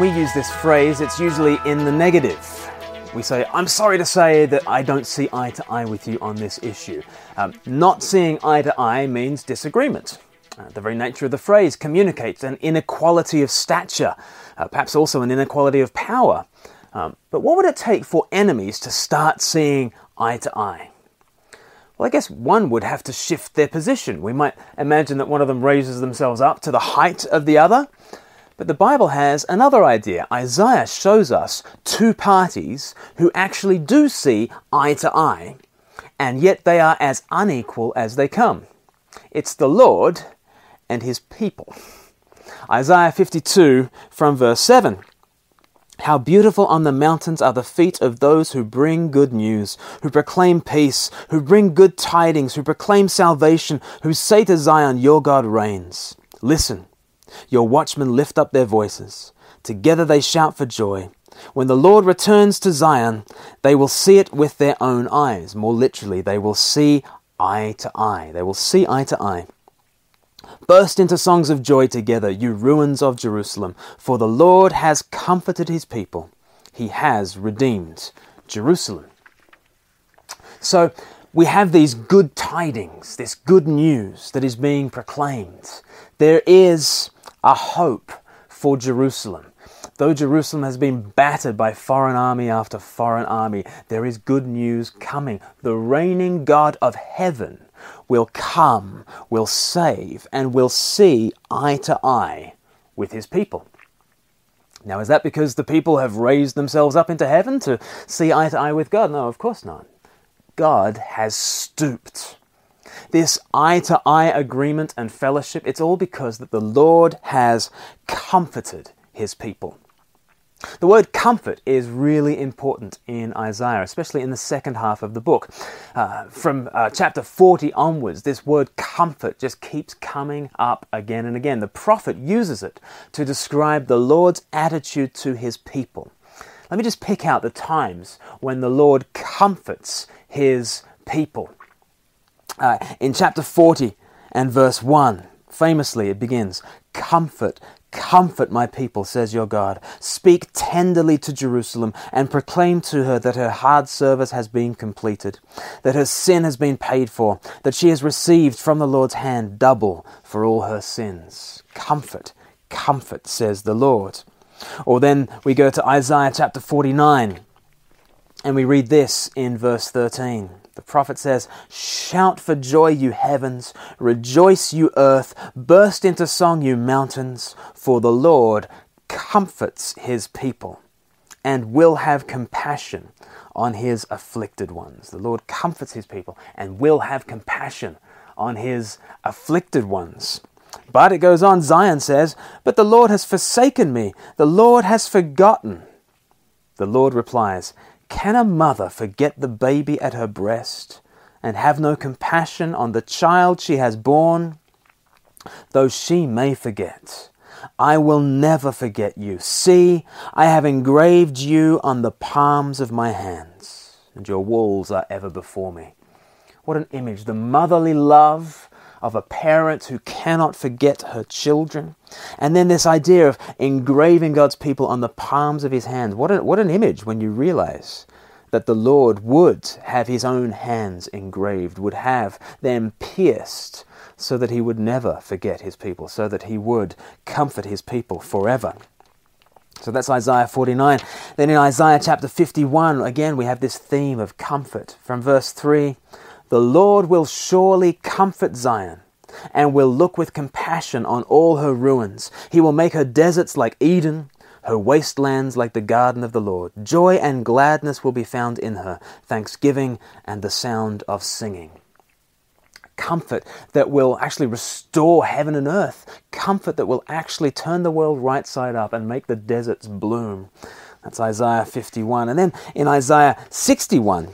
When we use this phrase, it's usually in the negative. We say, I'm sorry to say that I don't see eye to eye with you on this issue. Um, not seeing eye to eye means disagreement. Uh, the very nature of the phrase communicates an inequality of stature, uh, perhaps also an inequality of power. Um, but what would it take for enemies to start seeing eye to eye? Well, I guess one would have to shift their position. We might imagine that one of them raises themselves up to the height of the other. But the Bible has another idea. Isaiah shows us two parties who actually do see eye to eye, and yet they are as unequal as they come. It's the Lord and his people. Isaiah 52 from verse 7. How beautiful on the mountains are the feet of those who bring good news, who proclaim peace, who bring good tidings, who proclaim salvation, who say to Zion, Your God reigns. Listen, your watchmen lift up their voices. Together they shout for joy. When the Lord returns to Zion, they will see it with their own eyes. More literally, they will see eye to eye. They will see eye to eye. Burst into songs of joy together, you ruins of Jerusalem, for the Lord has comforted his people. He has redeemed Jerusalem. So we have these good tidings, this good news that is being proclaimed. There is a hope for Jerusalem. Though Jerusalem has been battered by foreign army after foreign army, there is good news coming. The reigning God of heaven will come, will save, and will see eye to eye with his people. Now, is that because the people have raised themselves up into heaven to see eye to eye with God? No, of course not. God has stooped. This eye to eye agreement and fellowship, it's all because that the Lord has comforted his people. The word comfort is really important in Isaiah, especially in the second half of the book. Uh, from uh, chapter 40 onwards, this word comfort just keeps coming up again and again. The prophet uses it to describe the Lord's attitude to his people. Let me just pick out the times when the Lord comforts his people. Uh, in chapter 40 and verse 1, famously it begins Comfort, Comfort my people, says your God. Speak tenderly to Jerusalem and proclaim to her that her hard service has been completed, that her sin has been paid for, that she has received from the Lord's hand double for all her sins. Comfort, comfort, says the Lord. Or then we go to Isaiah chapter 49 and we read this in verse 13. The prophet says, Shout for joy, you heavens, rejoice, you earth, burst into song, you mountains, for the Lord comforts his people and will have compassion on his afflicted ones. The Lord comforts his people and will have compassion on his afflicted ones. But it goes on, Zion says, But the Lord has forsaken me, the Lord has forgotten. The Lord replies, can a mother forget the baby at her breast and have no compassion on the child she has borne? Though she may forget, I will never forget you. See, I have engraved you on the palms of my hands, and your walls are ever before me. What an image! The motherly love of a parent who cannot forget her children. And then this idea of engraving God's people on the palms of his hands. What, what an image when you realize that the Lord would have his own hands engraved, would have them pierced, so that he would never forget his people, so that he would comfort his people forever. So that's Isaiah 49. Then in Isaiah chapter 51, again, we have this theme of comfort. From verse 3 The Lord will surely comfort Zion and will look with compassion on all her ruins. He will make her deserts like Eden her wastelands like the garden of the Lord. Joy and gladness will be found in her, thanksgiving and the sound of singing. Comfort that will actually restore heaven and earth. Comfort that will actually turn the world right side up and make the deserts bloom. That's Isaiah 51. And then in Isaiah 61,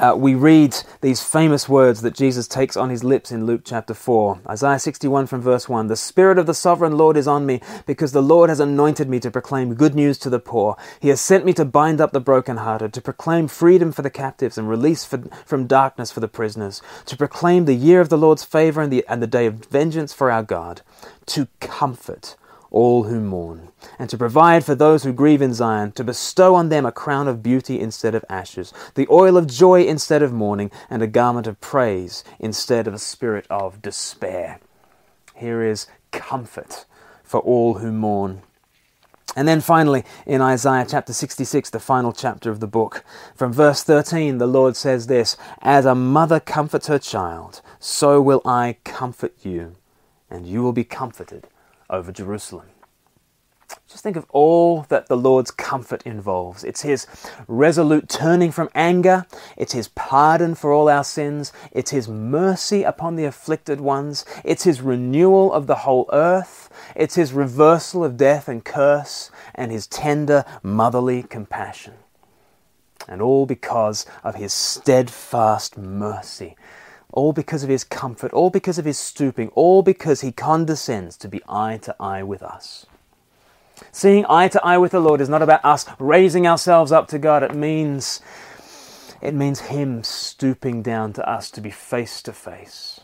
uh, we read these famous words that Jesus takes on his lips in Luke chapter 4. Isaiah 61 from verse 1 The Spirit of the sovereign Lord is on me, because the Lord has anointed me to proclaim good news to the poor. He has sent me to bind up the brokenhearted, to proclaim freedom for the captives and release for, from darkness for the prisoners, to proclaim the year of the Lord's favor and the, and the day of vengeance for our God, to comfort all who mourn, and to provide for those who grieve in Zion, to bestow on them a crown of beauty instead of ashes, the oil of joy instead of mourning, and a garment of praise instead of a spirit of despair. Here is comfort for all who mourn. And then finally, in Isaiah chapter 66, the final chapter of the book, from verse 13, the Lord says this As a mother comforts her child, so will I comfort you, and you will be comforted over Jerusalem. Just think of all that the Lord's comfort involves. It's His resolute turning from anger, it's His pardon for all our sins, it's His mercy upon the afflicted ones, it's His renewal of the whole earth, it's His reversal of death and curse, and His tender motherly compassion. And all because of His steadfast mercy all because of his comfort, all because of his stooping, all because he condescends to be eye to eye with us. Seeing eye to eye with the Lord is not about us raising ourselves up to God. It means it means him stooping down to us to be face to face.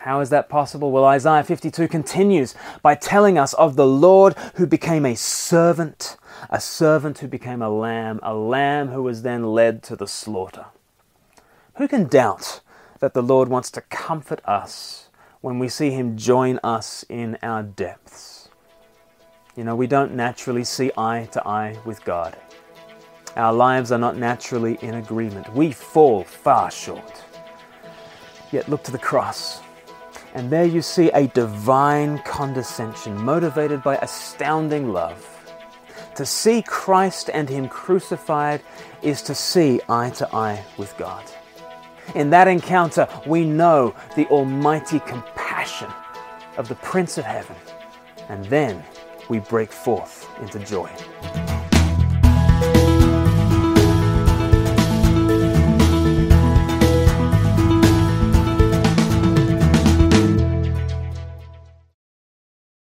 How is that possible? Well, Isaiah 52 continues by telling us of the Lord who became a servant, a servant who became a lamb, a lamb who was then led to the slaughter. Who can doubt that the Lord wants to comfort us when we see him join us in our depths? You know, we don't naturally see eye to eye with God. Our lives are not naturally in agreement. We fall far short. Yet look to the cross, and there you see a divine condescension motivated by astounding love. To see Christ and Him crucified is to see eye to eye with God. In that encounter, we know the almighty compassion of the Prince of Heaven, and then we break forth into joy.